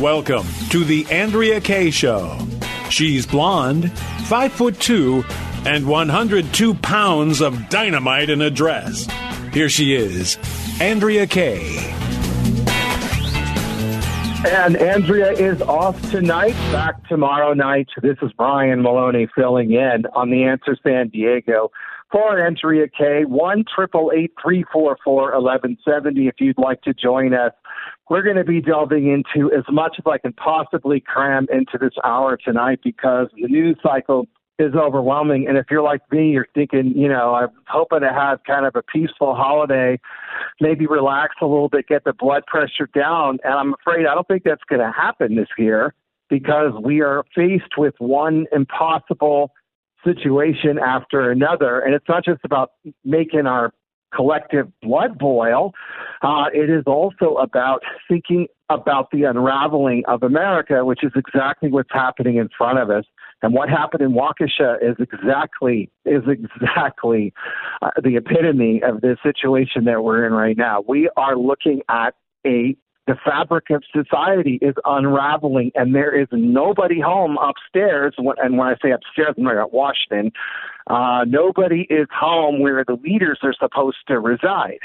Welcome to the Andrea Kaye Show. She's blonde, five foot two, and 102 pounds of dynamite in a dress. Here she is, Andrea Kaye. And Andrea is off tonight, back tomorrow night. This is Brian Maloney filling in on the Answer San Diego for Andrea Kaye. One triple eight three four four eleven seventy. If you'd like to join us, we're going to be delving into as much as I can possibly cram into this hour tonight because the news cycle is overwhelming. And if you're like me, you're thinking, you know, I'm hoping to have kind of a peaceful holiday, maybe relax a little bit, get the blood pressure down. And I'm afraid I don't think that's going to happen this year because we are faced with one impossible situation after another. And it's not just about making our collective blood boil. Uh, it is also about thinking about the unraveling of America, which is exactly what's happening in front of us. And what happened in Waukesha is exactly is exactly uh, the epitome of the situation that we're in right now. We are looking at a the fabric of society is unraveling, and there is nobody home upstairs. And when I say upstairs, I'm at Washington. Uh, nobody is home where the leaders are supposed to reside.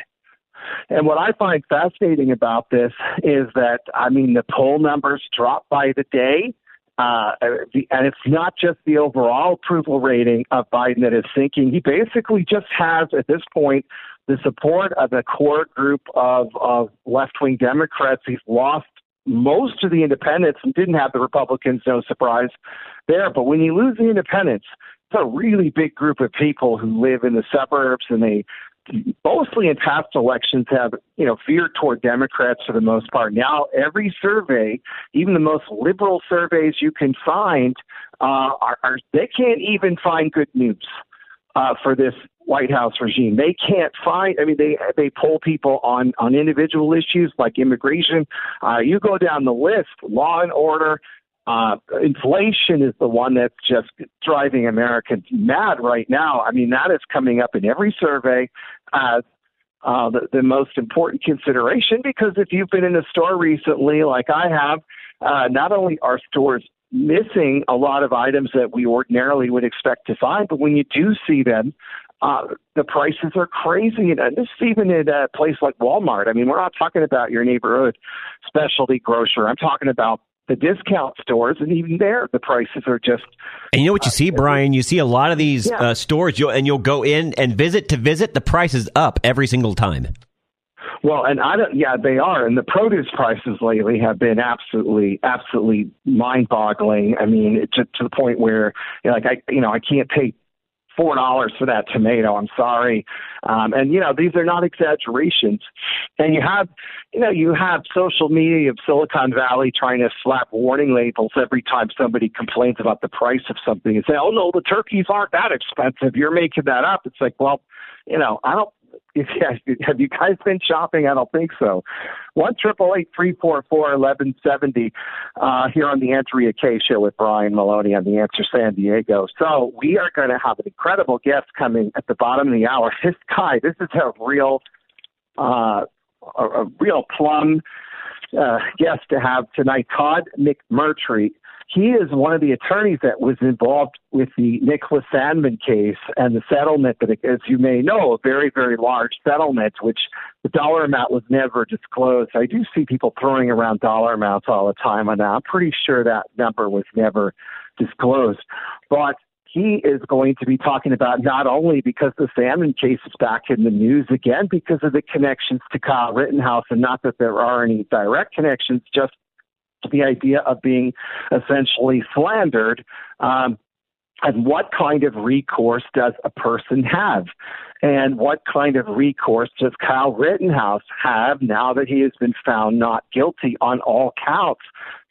And what I find fascinating about this is that, I mean, the poll numbers drop by the day. Uh, and it's not just the overall approval rating of Biden that is sinking. He basically just has, at this point, the support of a core group of, of left wing Democrats. He's lost most of the independents and didn't have the Republicans, no surprise there. But when you lose the independents, it's a really big group of people who live in the suburbs and they mostly in past elections have you know veered toward Democrats for the most part. Now every survey, even the most liberal surveys you can find, uh, are, are they can't even find good news uh, for this White House regime. They can't find. I mean, they they poll people on on individual issues like immigration. Uh, you go down the list, law and order. Uh, inflation is the one that's just driving Americans mad right now. I mean, that is coming up in every survey as uh, the, the most important consideration because if you've been in a store recently, like I have, uh, not only are stores missing a lot of items that we ordinarily would expect to find, but when you do see them, uh, the prices are crazy. And this is even at a place like Walmart. I mean, we're not talking about your neighborhood specialty grocer. I'm talking about the discount stores, and even there, the prices are just. And you know what you see, Brian? You see a lot of these yeah. uh, stores, you'll, and you'll go in and visit to visit. The price is up every single time. Well, and I don't. Yeah, they are, and the produce prices lately have been absolutely, absolutely mind-boggling. I mean, to to the point where, you know, like I, you know, I can't pay four dollars for that tomato. I'm sorry. Um, and you know, these are not exaggerations. And you have, you know, you have social media of Silicon Valley trying to slap warning labels every time somebody complains about the price of something and say, "Oh no, the turkeys aren't that expensive. You're making that up." It's like, well, you know, I don't have you guys been shopping? I don't think so. One triple eight three four four eleven seventy uh, here on the Andrea Kaye Show with Brian Maloney on the Answer San Diego. So we are going to have an incredible guest coming at the bottom of the hour. This guy, this is a real, uh, a, a real plum uh, guest to have tonight. Todd McMurtry he is one of the attorneys that was involved with the Nicholas Sandmann case and the settlement that, as you may know, a very, very large settlement, which the dollar amount was never disclosed. I do see people throwing around dollar amounts all the time that. I'm pretty sure that number was never disclosed. But he is going to be talking about not only because the Sandmann case is back in the news again because of the connections to Kyle Rittenhouse, and not that there are any direct connections, just the idea of being essentially slandered. Um, And what kind of recourse does a person have? And what kind of recourse does Kyle Rittenhouse have now that he has been found not guilty on all counts?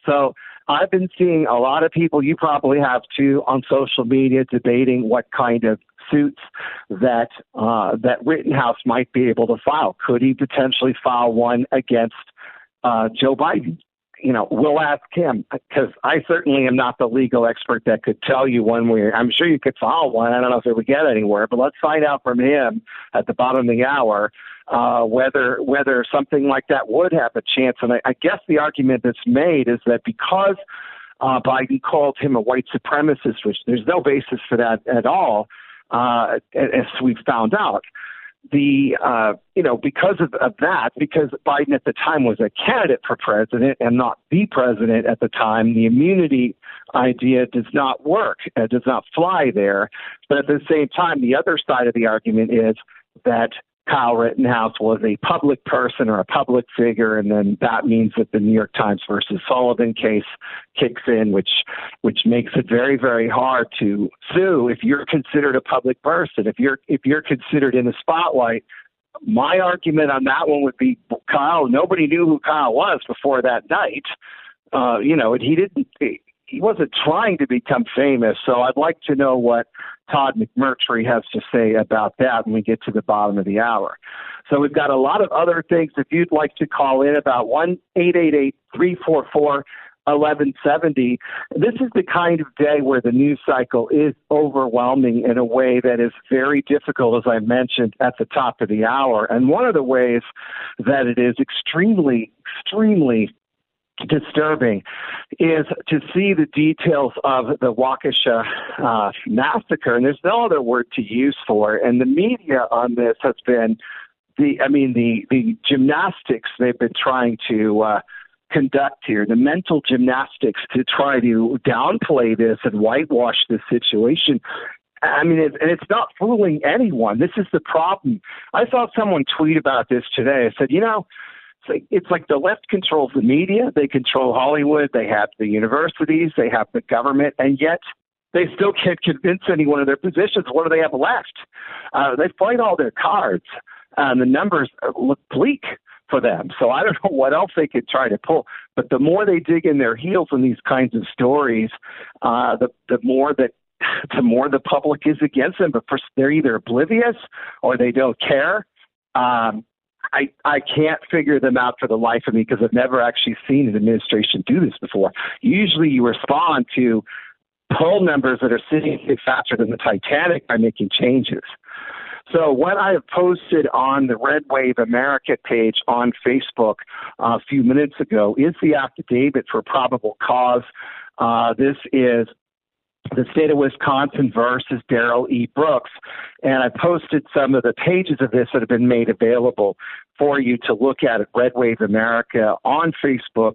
So I've been seeing a lot of people, you probably have too, on social media debating what kind of suits that uh, that Rittenhouse might be able to file. Could he potentially file one against uh, Joe Biden? You know, we'll ask him because I certainly am not the legal expert that could tell you one way. I'm sure you could file one. I don't know if it would get anywhere, but let's find out from him at the bottom of the hour uh, whether whether something like that would have a chance. And I, I guess the argument that's made is that because uh, Biden called him a white supremacist, which there's no basis for that at all, uh, as we've found out the uh, you know because of, of that because Biden at the time was a candidate for president and not the president at the time the immunity idea does not work it does not fly there. But at the same time the other side of the argument is that Kyle Rittenhouse was a public person or a public figure, and then that means that the New York Times versus Sullivan case kicks in, which which makes it very very hard to sue if you're considered a public person. If you're if you're considered in the spotlight, my argument on that one would be Kyle. Nobody knew who Kyle was before that night. Uh, you know, he didn't. He wasn't trying to become famous. So I'd like to know what Todd McMurtry has to say about that when we get to the bottom of the hour. So we've got a lot of other things. If you'd like to call in about one eight eight eight three four four 1170. This is the kind of day where the news cycle is overwhelming in a way that is very difficult, as I mentioned at the top of the hour. And one of the ways that it is extremely, extremely disturbing is to see the details of the Waukesha uh, massacre, and there's no other word to use for it. And the media on this has been the, I mean, the the gymnastics they've been trying to uh, conduct here, the mental gymnastics to try to downplay this and whitewash this situation. I mean, it, and it's not fooling anyone. This is the problem. I saw someone tweet about this today. I said, you know, it's like the left controls the media, they control Hollywood, they have the universities, they have the government, and yet they still can't convince anyone of their positions. What do they have left? Uh, they've played all their cards, and the numbers look bleak for them. So I don't know what else they could try to pull. But the more they dig in their heels in these kinds of stories, uh, the the more that the more the public is against them. But first, they're either oblivious or they don't care. Um, I I can't figure them out for the life of me because I've never actually seen an administration do this before. Usually, you respond to poll numbers that are sitting faster than the Titanic by making changes. So, what I have posted on the Red Wave America page on Facebook a few minutes ago is the affidavit for probable cause. Uh, this is the state of Wisconsin versus Darrell E. Brooks. And I posted some of the pages of this that have been made available for you to look at at Red Wave America on Facebook.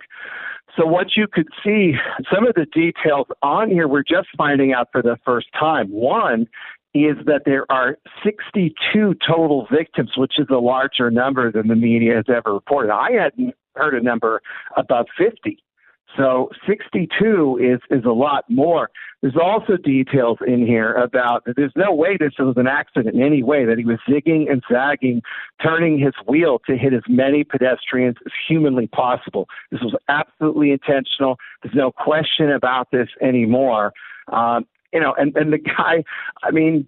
So, what you could see, some of the details on here, we're just finding out for the first time. One is that there are 62 total victims, which is a larger number than the media has ever reported. I hadn't heard a number above 50. So 62 is is a lot more. There's also details in here about that there's no way this was an accident in any way that he was zigging and zagging, turning his wheel to hit as many pedestrians as humanly possible. This was absolutely intentional. There's no question about this anymore. Um, you know, and and the guy, I mean,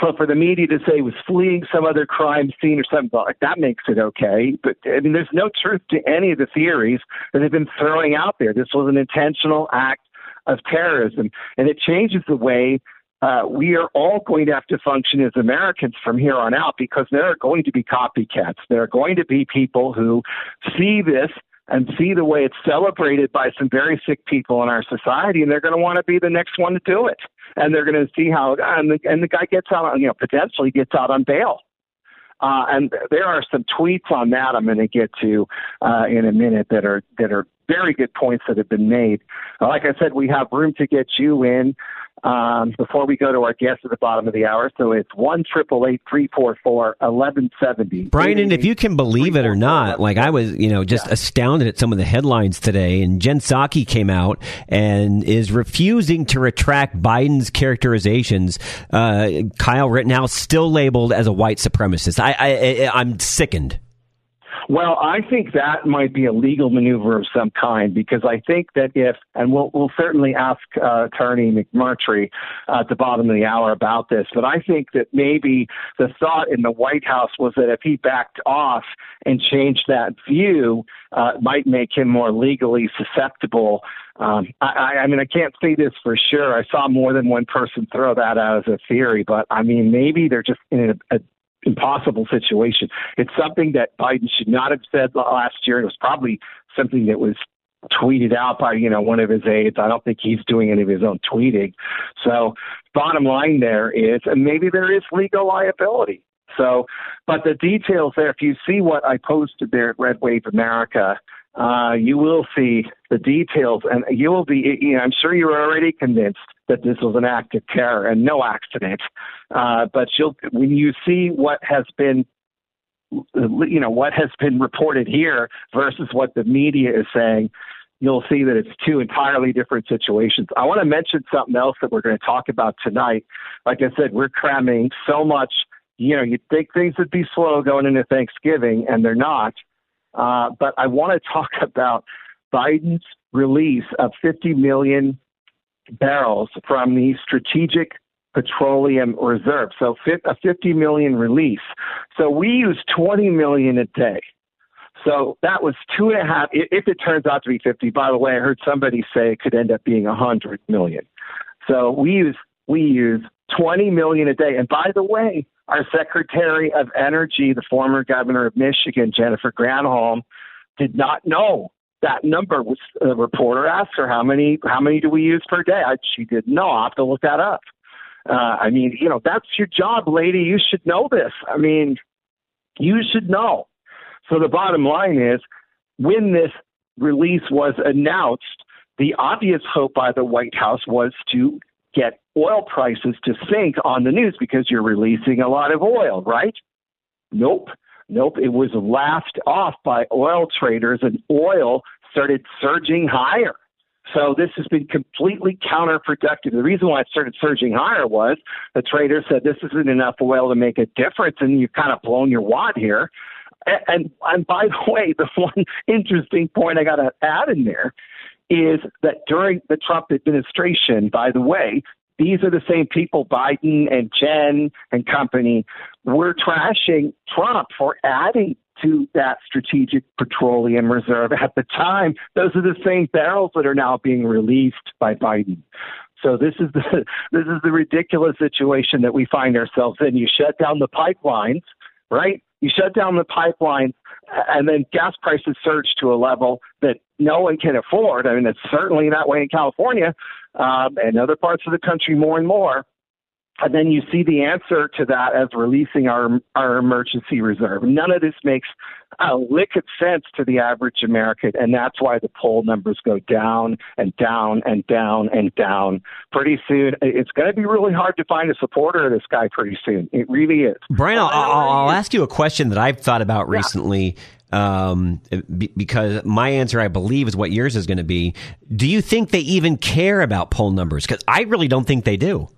so for the media to say he was fleeing some other crime scene or something like that makes it okay. But I mean, there's no truth to any of the theories that have been throwing out there. This was an intentional act of terrorism, and it changes the way uh, we are all going to have to function as Americans from here on out because there are going to be copycats. There are going to be people who see this and see the way it's celebrated by some very sick people in our society, and they're going to want to be the next one to do it. And they're going to see how, and the, and the guy gets out, you know, potentially gets out on bail. Uh, and there are some tweets on that I'm going to get to uh, in a minute that are that are very good points that have been made. Like I said, we have room to get you in um, before we go to our guest at the bottom of the hour. So it's one triple eight three four four eleven seventy. Brian, and if you can believe it or not, like I was, you know, just yeah. astounded at some of the headlines today. And Jen Psaki came out and is refusing to retract Biden's characterizations. Uh, Kyle Rittenhouse still labeled as a white supremacist. I, I, I'm sickened. Well, I think that might be a legal maneuver of some kind because I think that if, and we'll, we'll certainly ask uh, Attorney McMurtry uh, at the bottom of the hour about this, but I think that maybe the thought in the White House was that if he backed off and changed that view, uh, might make him more legally susceptible. Um, I, I mean, I can't say this for sure. I saw more than one person throw that out as a theory, but I mean, maybe they're just in a, a impossible situation. It's something that Biden should not have said last year. It was probably something that was tweeted out by you know one of his aides. I don't think he's doing any of his own tweeting. So bottom line there is, and maybe there is legal liability. So, but the details there. If you see what I posted there at Red Wave America, uh, you will see the details, and you will be. You know, I'm sure you're already convinced that this was an act of terror and no accident. Uh, but you'll, when you see what has been you know what has been reported here versus what the media is saying you'll see that it's two entirely different situations i want to mention something else that we're going to talk about tonight like i said we're cramming so much you know you'd think things would be slow going into thanksgiving and they're not uh, but i want to talk about biden's release of 50 million barrels from the strategic petroleum reserve. So a 50 million release. So we use 20 million a day. So that was two and a half. If it turns out to be 50, by the way, I heard somebody say it could end up being 100 million. So we use we use 20 million a day. And by the way, our Secretary of Energy, the former governor of Michigan, Jennifer Granholm, did not know that number was a reporter asked her how many how many do we use per day? I, she didn't know i have to look that up. Uh, i mean you know that's your job lady. You should know this. I mean you should know. So the bottom line is when this release was announced the obvious hope by the white house was to get oil prices to sink on the news because you're releasing a lot of oil right nope Nope, it was laughed off by oil traders, and oil started surging higher. So this has been completely counterproductive. The reason why it started surging higher was the traders said this isn't enough oil to make a difference, and you've kind of blown your wad here. And, and, and by the way, the one interesting point I got to add in there is that during the Trump administration, by the way, these are the same people, Biden and Jen and company, were trashing Trump for adding to that strategic petroleum reserve. At the time, those are the same barrels that are now being released by Biden. So this is the this is the ridiculous situation that we find ourselves in. You shut down the pipelines, right? You shut down the pipeline, and then gas prices surge to a level that no one can afford. I mean, it's certainly that way in California um, and other parts of the country more and more. And then you see the answer to that as releasing our our emergency reserve. None of this makes a lick of sense to the average American, and that's why the poll numbers go down and down and down and down. Pretty soon, it's going to be really hard to find a supporter of this guy. Pretty soon, it really is. Brian, I'll, I'll, I'll ask you a question that I've thought about yeah. recently um, because my answer, I believe, is what yours is going to be. Do you think they even care about poll numbers? Because I really don't think they do.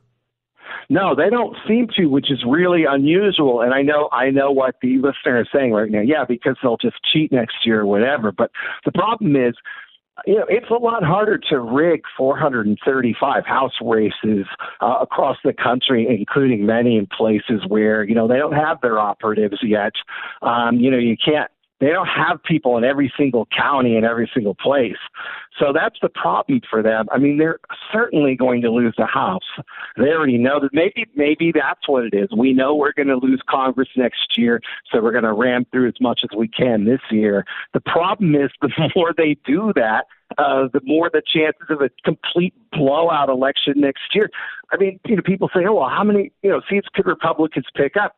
No, they don't seem to, which is really unusual. And I know, I know what the listener is saying right now. Yeah, because they'll just cheat next year or whatever. But the problem is, you know, it's a lot harder to rig 435 House races uh, across the country, including many in places where you know they don't have their operatives yet. Um, you know, you can't they don't have people in every single county in every single place. So that's the problem for them. I mean, they're certainly going to lose the House. They already know that maybe maybe that's what it is. We know we're going to lose Congress next year, so we're going to ram through as much as we can this year. The problem is the more they do that, uh, the more the chances of a complete blowout election next year. I mean, you know, people say, "Oh, well, how many you know seats could Republicans pick up?"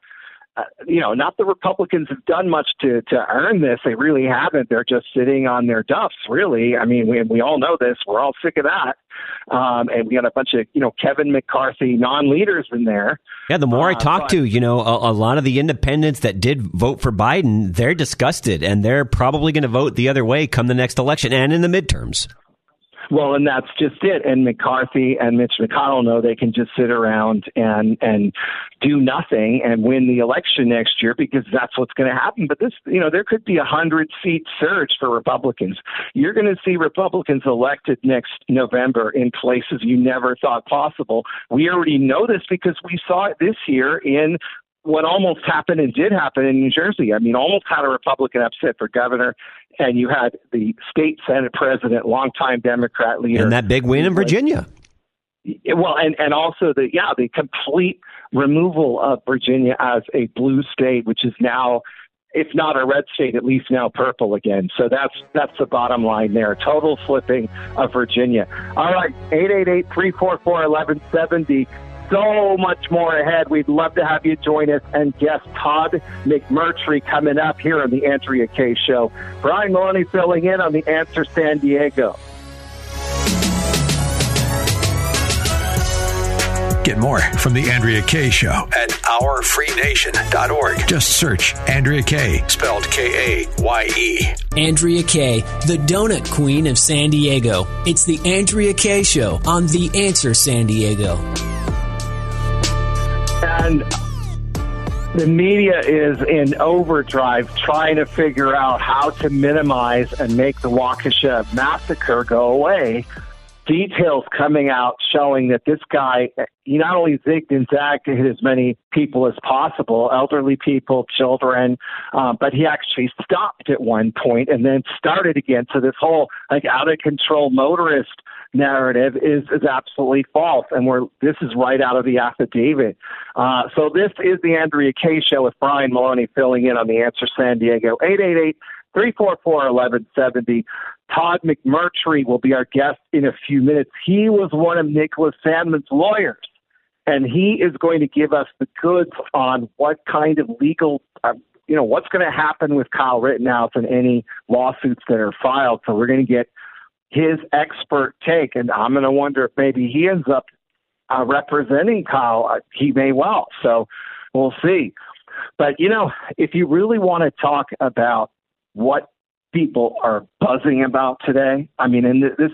Uh, you know, not the Republicans have done much to to earn this. They really haven't. They're just sitting on their duffs, really. I mean, we we all know this. We're all sick of that. Um, and we got a bunch of you know Kevin McCarthy non-leaders in there. Yeah, the more uh, I talk but, to, you know, a, a, lot of the independents that did vote for Biden, they're disgusted, and they're probably going to vote the other way come the next election and in the midterms. Well, and that's just it. And McCarthy and Mitch McConnell know they can just sit around and and do nothing and win the election next year because that's what's going to happen. But this, you know, there could be a hundred seat surge for Republicans. You're going to see Republicans elected next November in places you never thought possible. We already know this because we saw it this year in what almost happened and did happen in New Jersey. I mean, almost had a Republican upset for governor, and you had the state Senate president, longtime Democrat leader, and that big win in Virginia. Well, and and also the yeah the complete removal of Virginia as a blue state, which is now. If not a red state, at least now purple again. So that's that's the bottom line there. Total flipping of Virginia. All right, eight eight eight three four four eleven seventy so much more ahead. We'd love to have you join us and guest Todd McMurtry coming up here on the Andrea Kaye Show. Brian Maloney filling in on the Answer San Diego. Get more from The Andrea Kaye Show at OurFreeNation.org. Just search Andrea Kaye, spelled K A Y E. Andrea Kaye, the donut queen of San Diego. It's The Andrea Kaye Show on The Answer San Diego. And the media is in overdrive trying to figure out how to minimize and make the Waukesha massacre go away. Details coming out showing that this guy, he not only zigged and zagged to hit as many people as possible, elderly people, children, um, but he actually stopped at one point and then started again. So this whole like out of control motorist narrative is is absolutely false, and we're this is right out of the affidavit. Uh, so this is the Andrea Kaye show with Brian Maloney filling in on the Answer San Diego eight eight eight three four four eleven seventy. Todd McMurtry will be our guest in a few minutes. He was one of Nicholas Sandmann's lawyers, and he is going to give us the goods on what kind of legal. Uh, you know what's going to happen with Kyle Rittenhouse and any lawsuits that are filed. So we're going to get his expert take, and I'm going to wonder if maybe he ends up uh, representing Kyle. Uh, he may well. So we'll see. But you know, if you really want to talk about what people are buzzing about today, I mean, and this,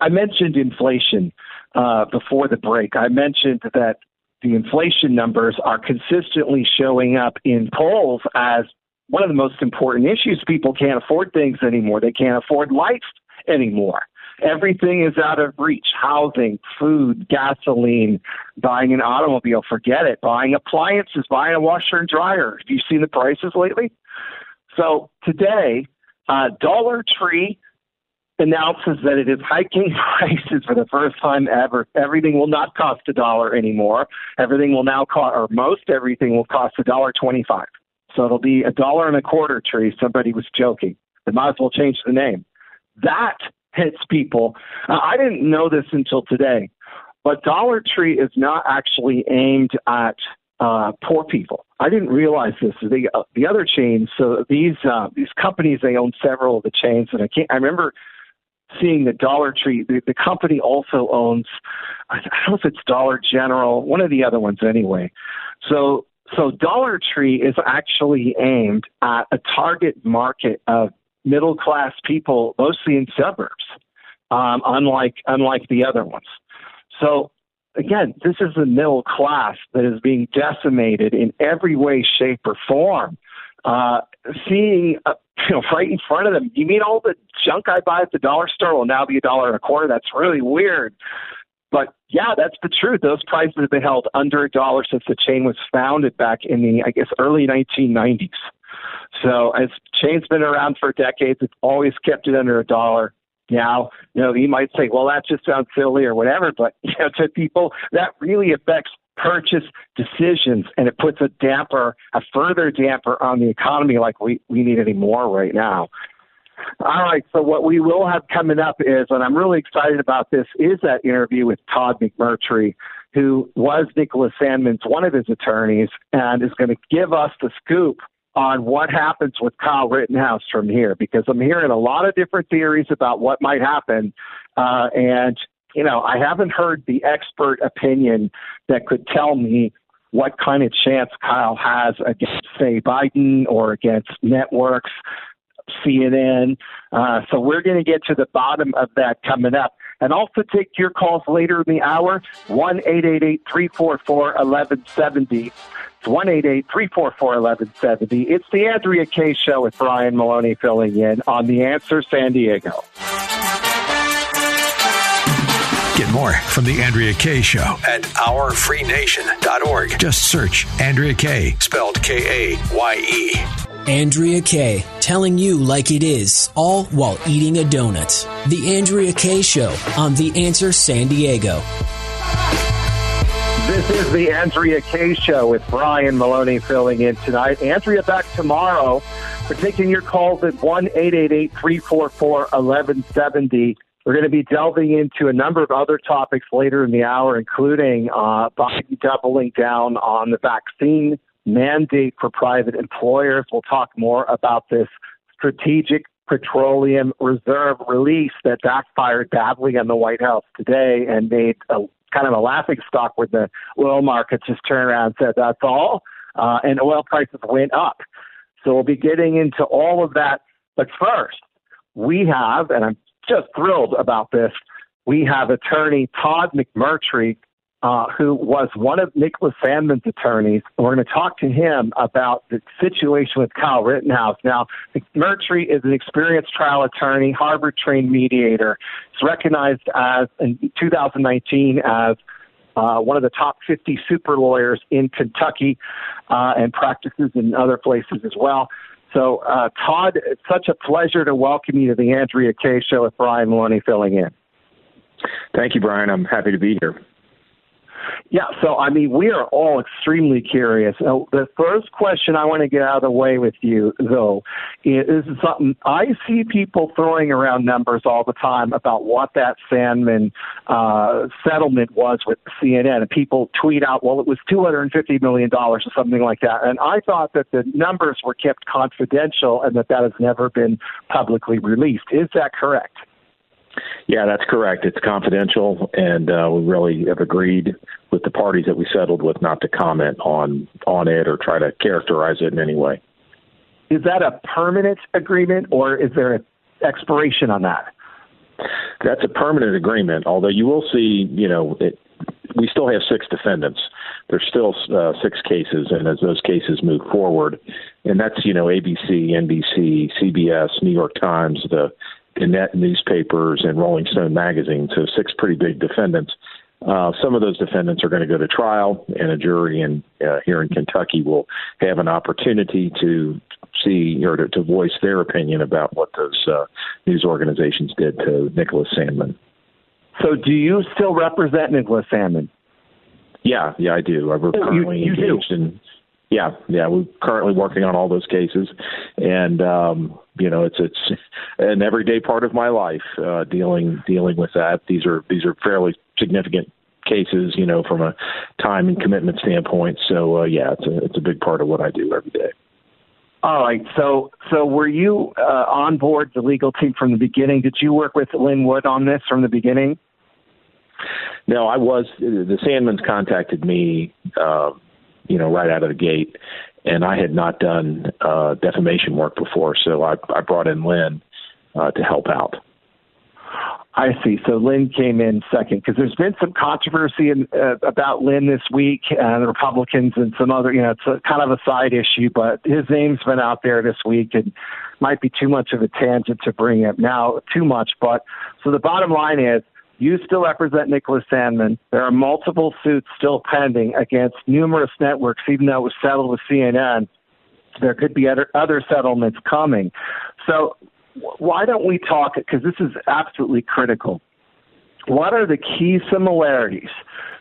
I mentioned inflation uh, before the break. I mentioned that the inflation numbers are consistently showing up in polls as one of the most important issues. People can't afford things anymore. They can't afford life anymore. Everything is out of reach. Housing, food, gasoline, buying an automobile, forget it. Buying appliances, buying a washer and dryer. Have you seen the prices lately? So today, uh, Dollar Tree announces that it is hiking prices for the first time ever. Everything will not cost a dollar anymore. Everything will now cost, or most everything will cost a dollar twenty-five. So it'll be a dollar and a quarter tree. Somebody was joking. They might as well change the name. That hits people. Uh, I didn't know this until today, but Dollar Tree is not actually aimed at uh, poor people. I didn't realize this. The uh, the other chains, so these uh, these companies, they own several of the chains, and I can't. I remember seeing the Dollar Tree. The, the company also owns, I don't know if it's Dollar General, one of the other ones anyway. So so Dollar Tree is actually aimed at a target market of middle class people, mostly in suburbs, um, unlike unlike the other ones. So again, this is the middle class that is being decimated in every way, shape, or form. Uh, seeing, uh, you know, right in front of them, you mean all the junk I buy at the dollar store will now be a dollar and a quarter? That's really weird. But yeah, that's the truth. Those prices have been held under a dollar since the chain was founded back in the, I guess, early 1990s. So as chain's been around for decades, it's always kept it under a dollar. Now, you know, you might say, well, that just sounds silly or whatever, but you know, to people, that really affects purchase decisions and it puts a damper, a further damper on the economy like we, we need any more right now. All right. So what we will have coming up is, and I'm really excited about this, is that interview with Todd McMurtry, who was Nicholas Sandmann's one of his attorneys, and is going to give us the scoop on what happens with Kyle Rittenhouse from here, because I'm hearing a lot of different theories about what might happen, uh, and you know I haven't heard the expert opinion that could tell me what kind of chance Kyle has against, say, Biden or against networks CNN. Uh, so we're going to get to the bottom of that coming up. And also take your calls later in the hour, 1 344 1170. It's 1 344 1170. It's the Andrea Kaye Show with Brian Maloney filling in on The Answer San Diego. Get more from The Andrea Kaye Show at OurFreeNation.org. Just search Andrea Kaye, spelled K A Y E. Andrea Kaye, telling you like it is, all while eating a donut. The Andrea Kaye Show on The Answer San Diego. This is the Andrea Kaye Show with Brian Maloney filling in tonight. Andrea back tomorrow. We're taking your calls at 1 344 1170. We're going to be delving into a number of other topics later in the hour, including uh, Biden doubling down on the vaccine mandate for private employers. We'll talk more about this strategic petroleum reserve release that backfired badly on the White House today and made a kind of a laughing stock where the oil market just turned around and said, that's all. Uh, and oil prices went up. So we'll be getting into all of that. But first, we have, and I'm just thrilled about this, we have attorney Todd McMurtry uh, who was one of Nicholas Sandmann's attorneys. We're going to talk to him about the situation with Kyle Rittenhouse. Now, McMurtry is an experienced trial attorney, Harvard trained mediator. He's recognized as in 2019 as uh, one of the top 50 super lawyers in Kentucky uh, and practices in other places as well. So, uh, Todd, it's such a pleasure to welcome you to the Andrea Kaye Show with Brian Maloney filling in. Thank you, Brian. I'm happy to be here. Yeah, so I mean, we are all extremely curious. Uh, the first question I want to get out of the way with you, though, is something I see people throwing around numbers all the time about what that Sandmann uh, settlement was with CNN, and people tweet out, "Well, it was two hundred and fifty million dollars or something like that." And I thought that the numbers were kept confidential and that that has never been publicly released. Is that correct? Yeah, that's correct. It's confidential, and uh, we really have agreed with the parties that we settled with not to comment on on it or try to characterize it in any way. Is that a permanent agreement, or is there an expiration on that? That's a permanent agreement. Although you will see, you know, it, we still have six defendants. There's still uh, six cases, and as those cases move forward, and that's you know ABC, NBC, CBS, New York Times, the Gannett newspapers and Rolling Stone magazine, so six pretty big defendants. Uh, some of those defendants are going to go to trial, and a jury in uh, here in Kentucky will have an opportunity to see or to, to voice their opinion about what those uh, news organizations did to Nicholas Sandmann. So, do you still represent Nicholas Sandmann? Yeah, yeah, I do. We're oh, currently you, you engaged do. in yeah, yeah, we're currently working on all those cases, and um, you know, it's it's an everyday part of my life uh, dealing dealing with that. These are these are fairly significant cases, you know, from a time and commitment standpoint. So uh, yeah, it's a it's a big part of what I do every day. All right. So, so were you uh, on board the legal team from the beginning? Did you work with Lin Wood on this from the beginning? No, I was. The Sandmanns contacted me uh, you know, right out of the gate. And I had not done uh, defamation work before, so I, I brought in Lin uh, to help out. I see. So Lin came in second because there's been some controversy in, uh, about Lin this week, and the Republicans and some other, you know, it's a, kind of a side issue, but his name's been out there this week and might be too much of a tangent to bring up now, too much. But so the bottom line is you still represent Nicholas Sandmann. There are multiple suits still pending against numerous networks, even though it was settled with CNN. There could be other, other settlements coming. So, why don't we talk? Because this is absolutely critical. What are the key similarities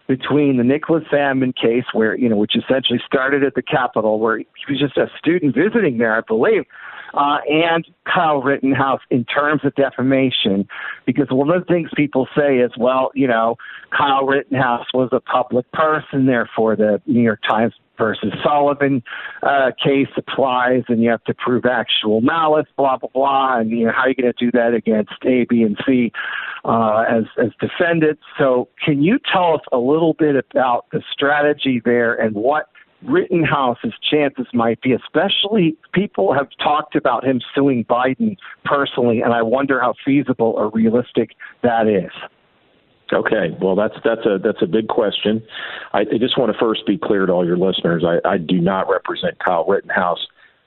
between the Nicholas Sandmann case, where you know, which essentially started at the Capitol, where he was just a student visiting there, I believe, uh, and Kyle Rittenhouse in terms of defamation, because one of the things people say is, well, you know, Kyle Rittenhouse was a public person, therefore the New York Times versus Sullivan uh, case applies, and you have to prove actual malice, blah blah blah, and you know how are you going to do that against A, B, and C uh, as as defendants? So, can you tell us a little bit about the strategy there and what? Rittenhouse's chances might be, especially people have talked about him suing Biden personally, and I wonder how feasible or realistic that is. Okay, well that's that's a that's a big question. I, I just want to first be clear to all your listeners. I, I do not represent Kyle Rittenhouse.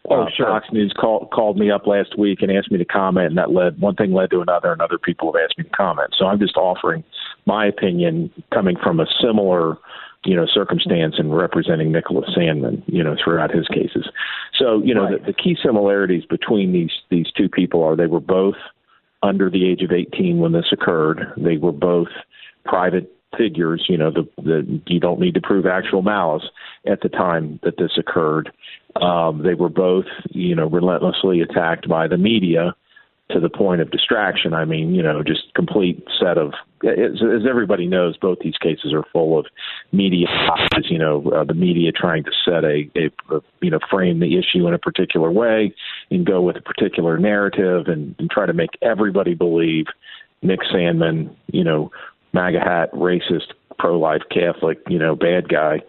Oh, uh, sure. Fox News called called me up last week and asked me to comment, and that led one thing led to another, and other people have asked me to comment. So I'm just offering my opinion, coming from a similar, you know, circumstance and representing Nicholas Sandmann, you know, throughout his cases. So you know, Right. the, the key similarities between these these two people are they were both under the age of 18 when this occurred. They were both private figures. You know, the, the you don't need to prove actual malice at the time that this occurred. Um, they were both, you know, relentlessly attacked by the media to the point of distraction. I mean, you know, just complete set of, as, as everybody knows, both these cases are full of media, you know, uh, the media trying to set a, a, a, you know, frame the issue in a particular way and go with a particular narrative and, and try to make everybody believe Nick Sandmann, you know, MAGA hat, racist, pro-life Catholic, you know, bad guy,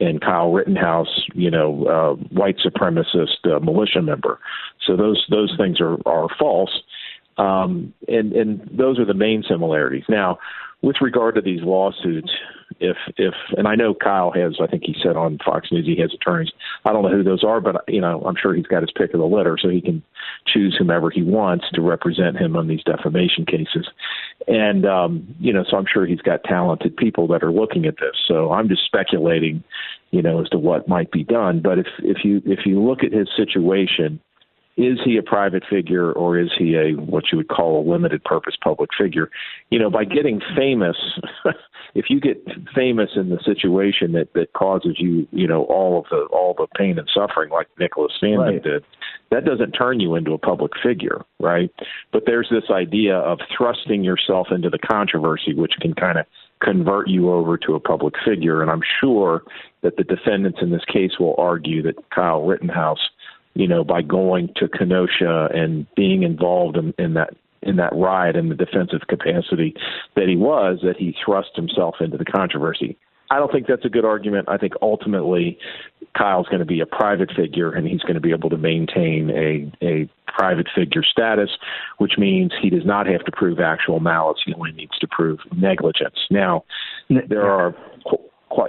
and Kyle Rittenhouse, you know, uh, white supremacist uh, militia member. So those those things are are false, um, and and those are the main similarities. Now, with regard to these lawsuits, if if and I know Kyle has, I think he said on Fox News he has attorneys. I don't know who those are, but you know I'm sure he's got his pick of the litter, so he can choose whomever he wants to represent him on these defamation cases. And um, you know, so I'm sure he's got talented people that are looking at this. So I'm just speculating, you know, as to what might be done. But if if you if you look at his situation is he a private figure or is he a what you would call a limited purpose public figure? You know by getting famous if you get famous in the situation that that causes you you know all of the all the pain and suffering like Nicholas Sandmann Right. did that doesn't turn you into a public figure right? But there's this idea of thrusting yourself into the controversy which can kind of convert you over to a public figure. And I'm sure that the defendants in this case will argue that Kyle Rittenhouse you know, by going to Kenosha and being involved in, in that in that riot in the defensive capacity that he was, that he thrust himself into the controversy. I don't think that's a good argument. I think ultimately Kyle's going to be a private figure and he's going to be able to maintain a a private figure status, which means he does not have to prove actual malice. He only needs to prove negligence. Now, there are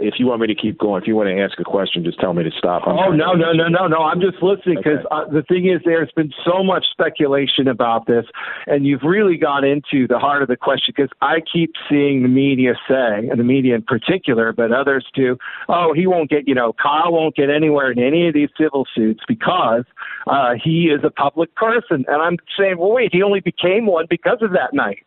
if you want me to keep going, if you want to ask a question, just tell me to stop. I'm Oh no no no no no! I'm just listening because Okay. uh, the thing is, there's been so much speculation about this, and you've really gone into the heart of the question. Because I keep seeing the media say, and the media in particular, but others too, oh, he won't get, you know, Kyle won't get anywhere in any of these civil suits because uh, he is a public person. And I'm saying, well, wait, he only became one because of that night.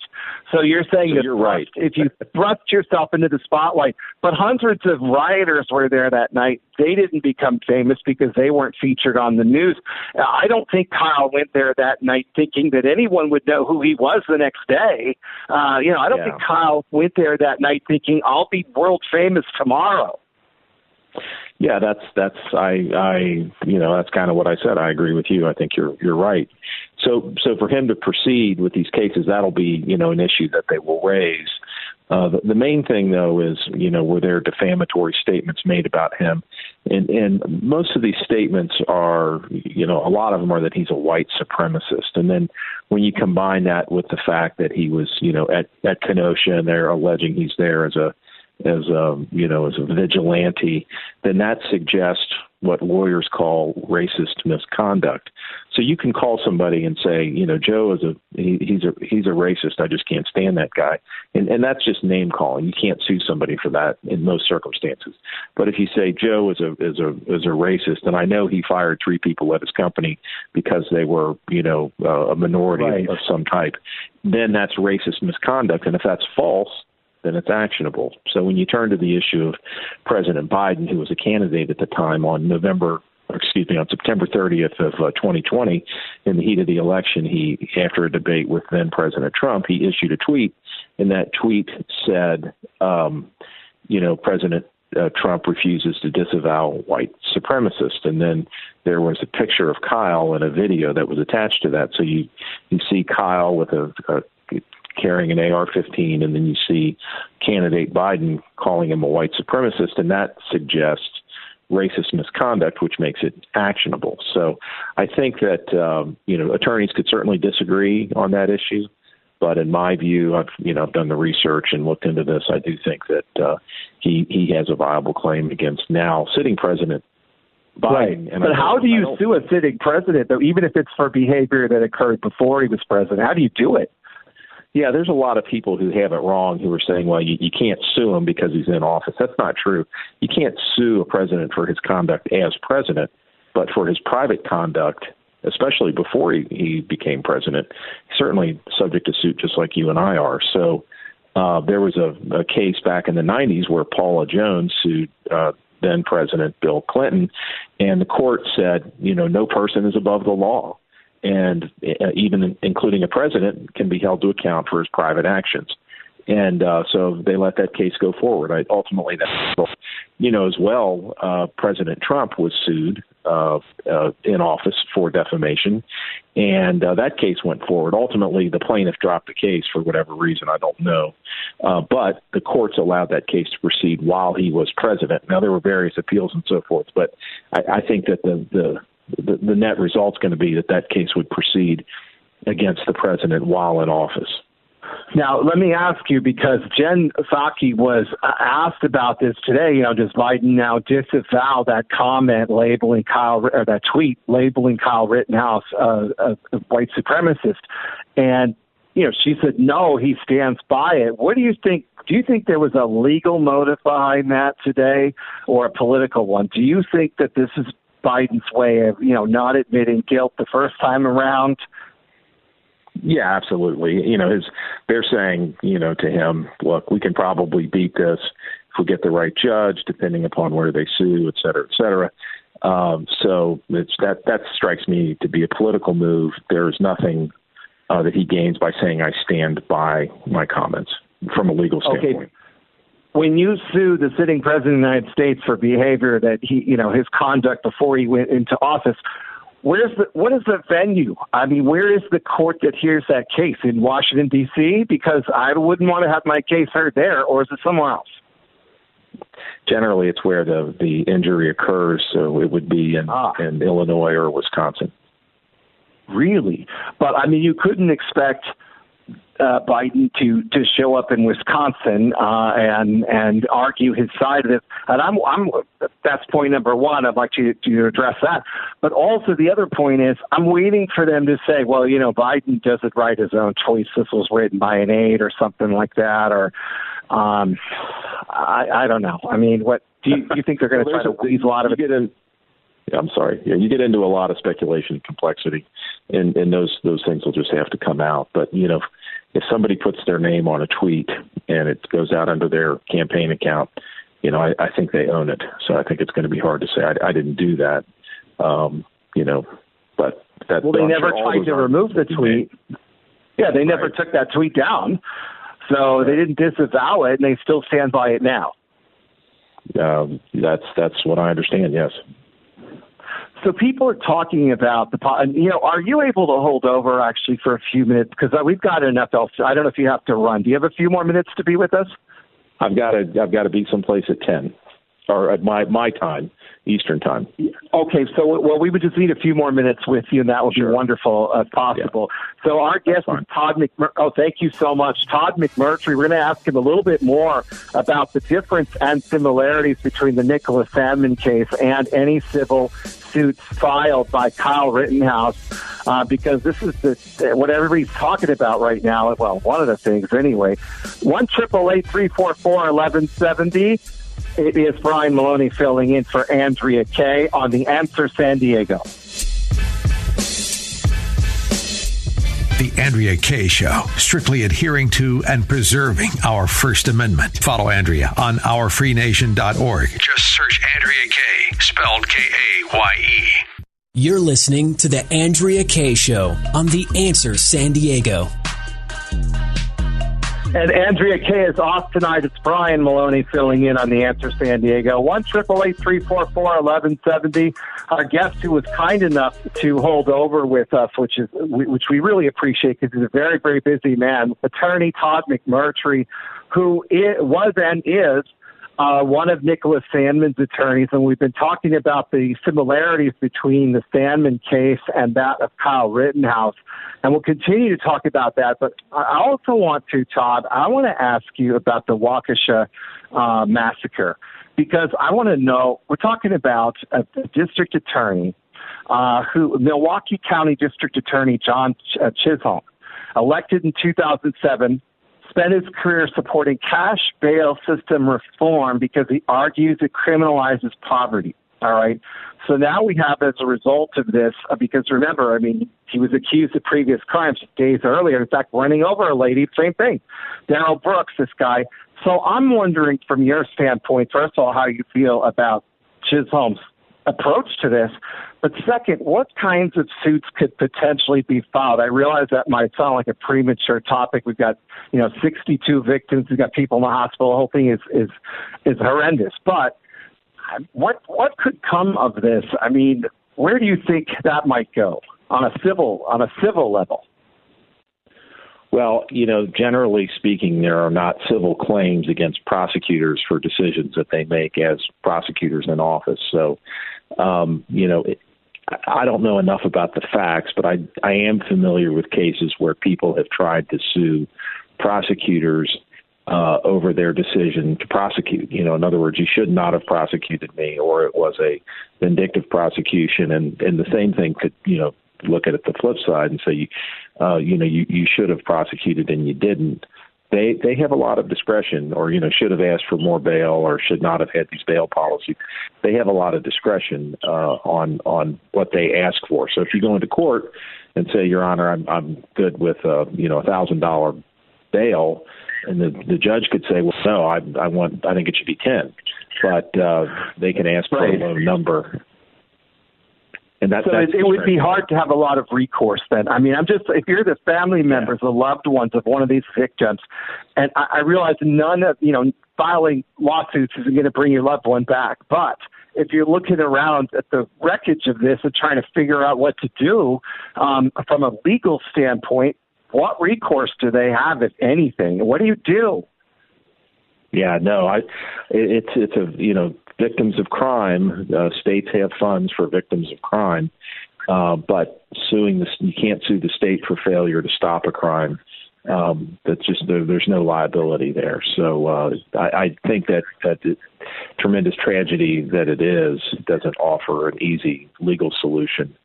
So you're saying So that you're right. if you thrust yourself into the spotlight, but hundreds of rioters were there that night. They didn't become famous because they weren't featured on the news. I don't think Kyle went there that night thinking that anyone would know who he was the next day. Uh, you know, I don't Yeah. think Kyle went there that night thinking I'll be world famous tomorrow. Yeah, that's that's I I you know that's kind of what I said. I agree with you. I think you're you're right. So so for him to proceed with these cases, that'll be you know an issue that they will raise. Uh, the, the main thing though is you know were there defamatory statements made about him, and and most of these statements are you know a lot of them are that he's a white supremacist, and then when you combine that with the fact that he was you know at at Kenosha and they're alleging he's there as a as a you know as a vigilante, then that suggests what lawyers call racist misconduct. So you can call somebody and say, you know, Joe is a he, he's a he's a racist. I just can't stand that guy, and and that's just name calling. You can't sue somebody for that in most circumstances. But if you say Joe is a is a is a racist, and I know he fired three people at his company because they were you know uh, a minority Right. of some type, then that's racist misconduct. And if that's false, then it's actionable. So when you turn to the issue of President Biden, who was a candidate at the time on November excuse me, on September 30th of uh, 2020, in the heat of the election, he, after a debate with then President Trump, he issued a tweet, and that tweet said, um, you know, President uh, Trump refuses to disavow white supremacists, and then there was a picture of Kyle and a video that was attached to that. So you you see Kyle with a, a carrying an AR-15, and then you see candidate Biden calling him a white supremacist, and that suggests racist misconduct, which makes it actionable. So I think that um, you know attorneys could certainly disagree on that issue, but in my view, I've you know I've done the research and looked into this. I do think that uh, he he has a viable claim against now sitting president. Biden. Right. And but how do you sue a sitting president, though, even if it's for behavior that occurred before he was president? How do you do it? Yeah, there's a lot of people who have it wrong who are saying, well, you, you can't sue him because he's in office. That's not true. You can't sue a president for his conduct as president, but for his private conduct, especially before he, he became president, certainly subject to suit just like you and I are. So uh, there was a, a case back in the 90s where Paula Jones sued uh, then President Bill Clinton, and the court said, you know, no person is above the law and uh, even including a president can be held to account for his private actions. And uh, so they let that case go forward. I, ultimately, that you know as well. Uh, President Trump was sued uh, uh, in office for defamation, and uh, that case went forward. Ultimately, the plaintiff dropped the case for whatever reason I don't know, but the courts allowed that case to proceed while he was president. Now there were various appeals and so forth, but I, I think that the the the, the net result's going to be that that case would proceed against the president while in office. Now, let me ask you because Jen Psaki was asked about this today. You know, does Biden now disavow that comment labeling Kyle or that tweet labeling Kyle Rittenhouse a, a white supremacist? And you know, she said no, he stands by it. What do you think? Do you think there was a legal motive behind that today, or a political one? Do you think that this is Biden's way of, you know, not admitting guilt the first time around. Yeah, absolutely. You know, his they're saying, you know, to him, look, we can probably beat this if we get the right judge, depending upon where they sue, et cetera, et cetera. Um, so it's that that strikes me to be a political move. There's nothing uh, that he gains by saying I stand by my comments from a legal standpoint. Okay when you sue the sitting president of the United States for behavior that he, you know, his conduct before he went into office, where's the what is the venue? I mean, where is the court that hears that case in Washington D.C.? Because I wouldn't want to have my case heard there, or is it somewhere else? Generally, it's where the the injury occurs, so it would be in ah. in Illinois or Wisconsin. Really, but I mean, you couldn't expect uh, Biden to to show up in Wisconsin uh, and and argue his side of this. And I'm I'm that's point number one. I'd like to to address that. But also the other point is I'm waiting for them to say, well, you know, Biden doesn't write his own choice. This was written by an aide or something like that, or um, I I don't know. I mean, what do you, you think they're going to well, try to weasel out of it? In, I'm sorry. Yeah, you get into a lot of speculation and complexity, and and those those things will just have to come out. But you know if somebody puts their name on a tweet and it goes out under their campaign account, you know, I, I think they own it. So I think it's going to be hard to say I, I didn't do that. Um, you know, but that. Well, they I'm never sure tried to remove the tweet. Yeah, they never right. took that tweet down, so they didn't disavow it, and they still stand by it now. Um, that's that's what I understand. Yes. So people are talking about the, you know, are you able to hold over actually for a few minutes because uh, we've got enough else. I don't know if you have to run. Do you have a few more minutes to be with us? I've got to. I've got to be someplace at ten, or at my my time. Eastern time. Okay, so well, we would just need a few more minutes with you, and that would sure. be wonderful if possible. Yeah. So our guest is Todd McMur. Oh, thank you so much, Todd McMurtry. We're going to ask him a little bit more about the difference and similarities between the Nicholas Sandmann case and any civil suits filed by Kyle Rittenhouse, uh, because this is the what everybody's talking about right now. Well, one of the things anyway. One triple eight three four four eleven seventy. It is Brian Maloney filling in for Andrea Kaye on The Answer San Diego. The Andrea Kaye Show, strictly adhering to and preserving our First Amendment. Follow Andrea on ourfreenation.org. Just search Andrea Kaye, spelled K A Y E. You're listening to The Andrea Kaye Show on The Answer San Diego. And Andrea Kaye is off tonight. It's Brian Maloney filling in on the answer San Diego. One triple eight three four four eleven seventy. Our guest who was kind enough to hold over with us, which is which we really appreciate because he's a very very busy man. Attorney Todd McMurtry, who is, was and is uh, one of Nicholas Sandmann's attorneys, and we've been talking about the similarities between the Sandman case and that of Kyle Rittenhouse. And we'll continue to talk about that. But I also want to, Todd, I want to ask you about the Waukesha uh, massacre because I want to know we're talking about a, a district attorney uh, who, Milwaukee County District Attorney John Ch- uh, Chisholm, elected in 2007 spent his career supporting cash bail system reform because he argues it criminalizes poverty. All right. So now we have, as a result of this, uh, because remember, I mean, he was accused of previous crimes days earlier. In fact, running over a lady, same thing. Darrell Brooks, this guy. So I'm wondering, from your standpoint, first of all, how you feel about Chisholm's approach to this. But second, what kinds of suits could potentially be filed? I realize that might sound like a premature topic. We've got, you know, 62 victims. We've got people in the hospital. The whole thing is is is horrendous. But um, what what could come of this? I mean, where do you think that might go on a civil on a civil level? Well, you know, generally speaking, there are not civil claims against prosecutors for decisions that they make as prosecutors in office. So, um, you know, it, I don't know enough about the facts, but I I am familiar with cases where people have tried to sue prosecutors uh, over their decision to prosecute. You know, in other words, you should not have prosecuted me, or it was a vindictive prosecution, and and the same thing could you know look at it the flip side and say, you uh, you know, you you should have prosecuted and you didn't they they have a lot of discretion or you know should have asked for more bail or should not have had these bail policies. They have a lot of discretion uh on on what they ask for. So if you go into court and say your honor i'm i'm good with uh you know a thousand dollar bail and the the judge could say well no i i want i think it should be ten. But uh they can ask for a low number and that, so it, it would be hard to have a lot of recourse then. I mean, I'm just, if you're the family members, yeah. the loved ones of one of these victims, and I, I realize none of, you know, filing lawsuits isn't going to bring your loved one back. But if you're looking around at the wreckage of this and trying to figure out what to do um, from a legal standpoint, what recourse do they have, if anything? What do you do? Yeah, no, I, it, it's it's a you know victims of crime. Uh, states have funds for victims of crime, uh, but suing the you can't sue the state for failure to stop a crime. Um, that's just there, there's no liability there. So uh, I, I think that that the tremendous tragedy that it is doesn't offer an easy legal solution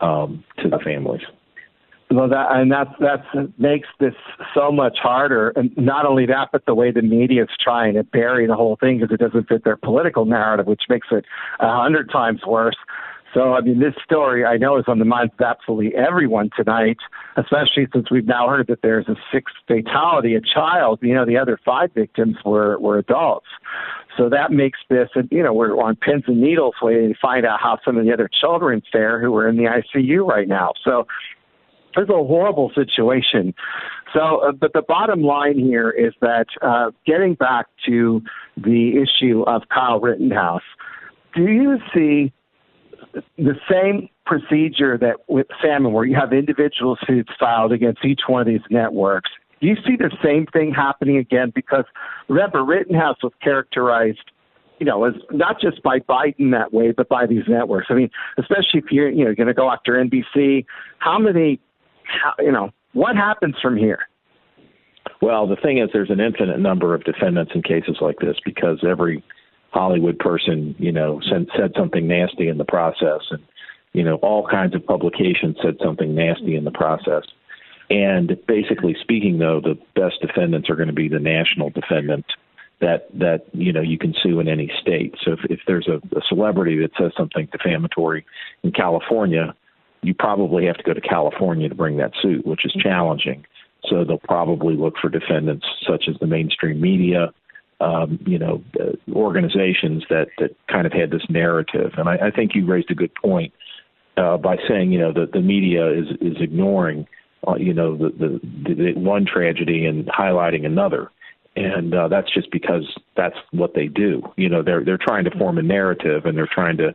um, to the families. Well, that and that's that's makes this so much harder. And not only that, but the way the media is trying to bury the whole thing because it doesn't fit their political narrative, which makes it a hundred times worse. So, I mean, this story I know is on the minds of absolutely everyone tonight, especially since we've now heard that there's a sixth fatality, a child. You know, the other five victims were were adults. So that makes this, and you know, we're on pins and needles waiting to find out how some of the other children fare who are in the ICU right now. So it's a horrible situation. So, uh, but the bottom line here is that uh, getting back to the issue of Kyle Rittenhouse, do you see the same procedure that with Sandmann, where you have individual suits filed against each one of these networks? Do you see the same thing happening again? Because remember, Rittenhouse was characterized you know, as not just by Biden that way, but by these networks. I mean, especially if you're, you know, going to go after NBC, how many how, you know, what happens from here? Well, the thing is, there's an infinite number of defendants in cases like this because every Hollywood person, you know, said, said something nasty in the process, and you know, all kinds of publications said something nasty in the process. And basically speaking, though, the best defendants are going to be the national defendant that that you know you can sue in any state. So if, if there's a, a celebrity that says something defamatory in California, you probably have to go to California to bring that suit, which is challenging. So they'll probably look for defendants such as the mainstream media, um, you know, uh, organizations that that kind of had this narrative. And I, I think you raised a good point uh, by saying, you know, that the media is is ignoring, uh, you know, the, the the one tragedy and highlighting another and uh, that's just because that's what they do. You know, they're they're trying to form a narrative and they're trying to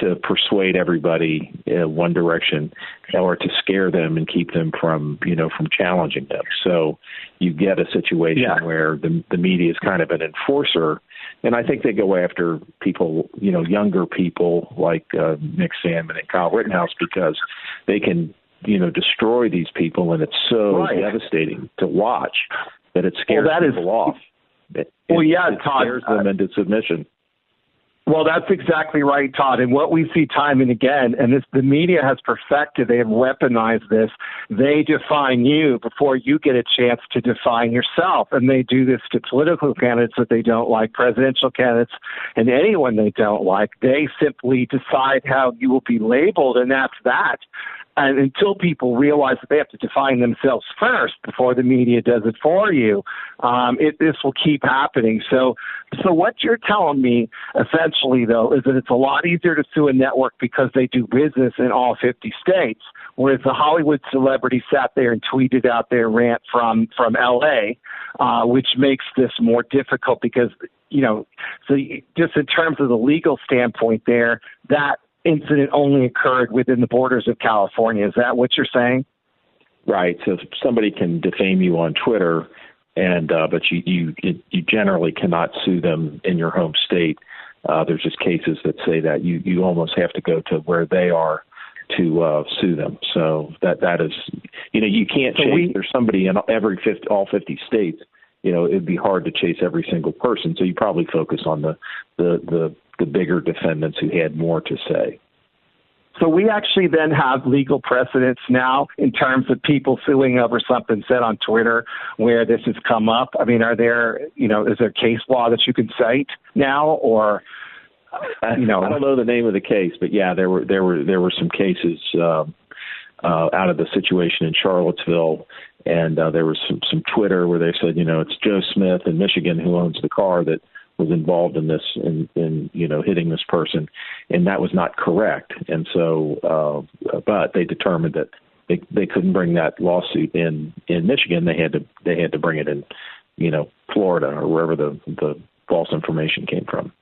to persuade everybody in one direction or to scare them and keep them from you know from challenging them. So you get a situation yeah. where the the media is kind of an enforcer, and I think they go after people, you know, younger people like uh, Nick Sandmann and Kyle Rittenhouse because they can you know destroy these people and it's so right. devastating to watch that it scares well, that people is, off. It, well, yeah, it Todd, scares them uh, into submission. Well, that's exactly right, Todd. And what we see time and again, and this the media has perfected, they have weaponized this. They define you before you get a chance to define yourself. And they do this to political candidates that they don't like, presidential candidates, and anyone they don't like. They simply decide how you will be labeled, and that's that and until people realize that they have to define themselves first before the media does it for you, um, it, this will keep happening. So, so what you're telling me essentially, though, is that it's a lot easier to sue a network because they do business in all 50 states, whereas the Hollywood celebrity sat there and tweeted out their rant from from L.A., uh, which makes this more difficult because you know, so just in terms of the legal standpoint, there that incident only occurred within the borders of California. Is that what you're saying? Right. So somebody can defame you on Twitter, and uh, but you you you generally cannot sue them in your home state. Uh, there's just cases that say that you you almost have to go to where they are to uh, sue them. So that that is, you know, you can't so chase. We, there's somebody in every 50, all 50 states. You know, it'd be hard to chase every single person. So you probably focus on the the the the bigger defendants who had more to say. So we actually then have legal precedents now in terms of people suing over something said on Twitter where this has come up. I mean, are there, you know, is there case law that you can cite now or you know, I don't know the name of the case, but yeah, there were there were there were some cases uh, uh, out of the situation in Charlottesville, and uh, there was some some Twitter where they said, you know, it's Joe Smith in Michigan who owns the car that was involved in this in in you know hitting this person and that was not correct and so uh but they determined that they they couldn't bring that lawsuit in in Michigan they had to they had to bring it in you know Florida or wherever the the false information came from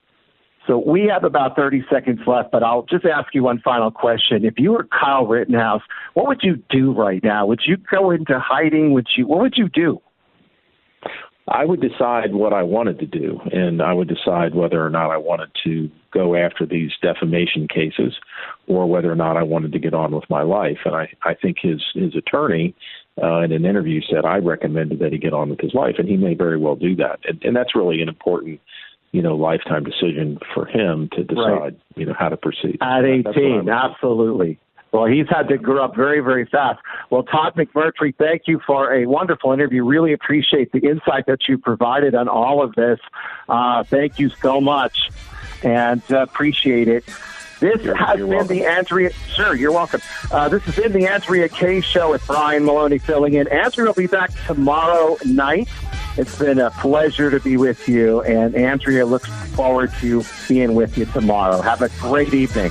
so we have about 30 seconds left, but I'll just ask you one final question. If you were Kyle Rittenhouse, what would you do right now? Would you go into hiding? Would you? What would you do? I would decide what I wanted to do, and I would decide whether or not I wanted to go after these defamation cases, or whether or not I wanted to get on with my life. And I, I think his his attorney uh, in an interview said I recommended that he get on with his life, and he may very well do that. And, and that's really an important, you know, lifetime decision for him to decide, right. you know, how to proceed. At eighteen, absolutely. Well, he's had to grow up very, very fast. Well, Todd McMurtry, thank you for a wonderful interview. Really appreciate the insight that you provided on all of this. Uh, thank you so much, and uh, appreciate it. This you're, has you're been welcome. the Andrea. Sure, you're welcome. Uh, this has been the Andrea Kaye Show with Brian Maloney filling in. Andrea will be back tomorrow night. It's been a pleasure to be with you, and Andrea looks forward to being with you tomorrow. Have a great evening.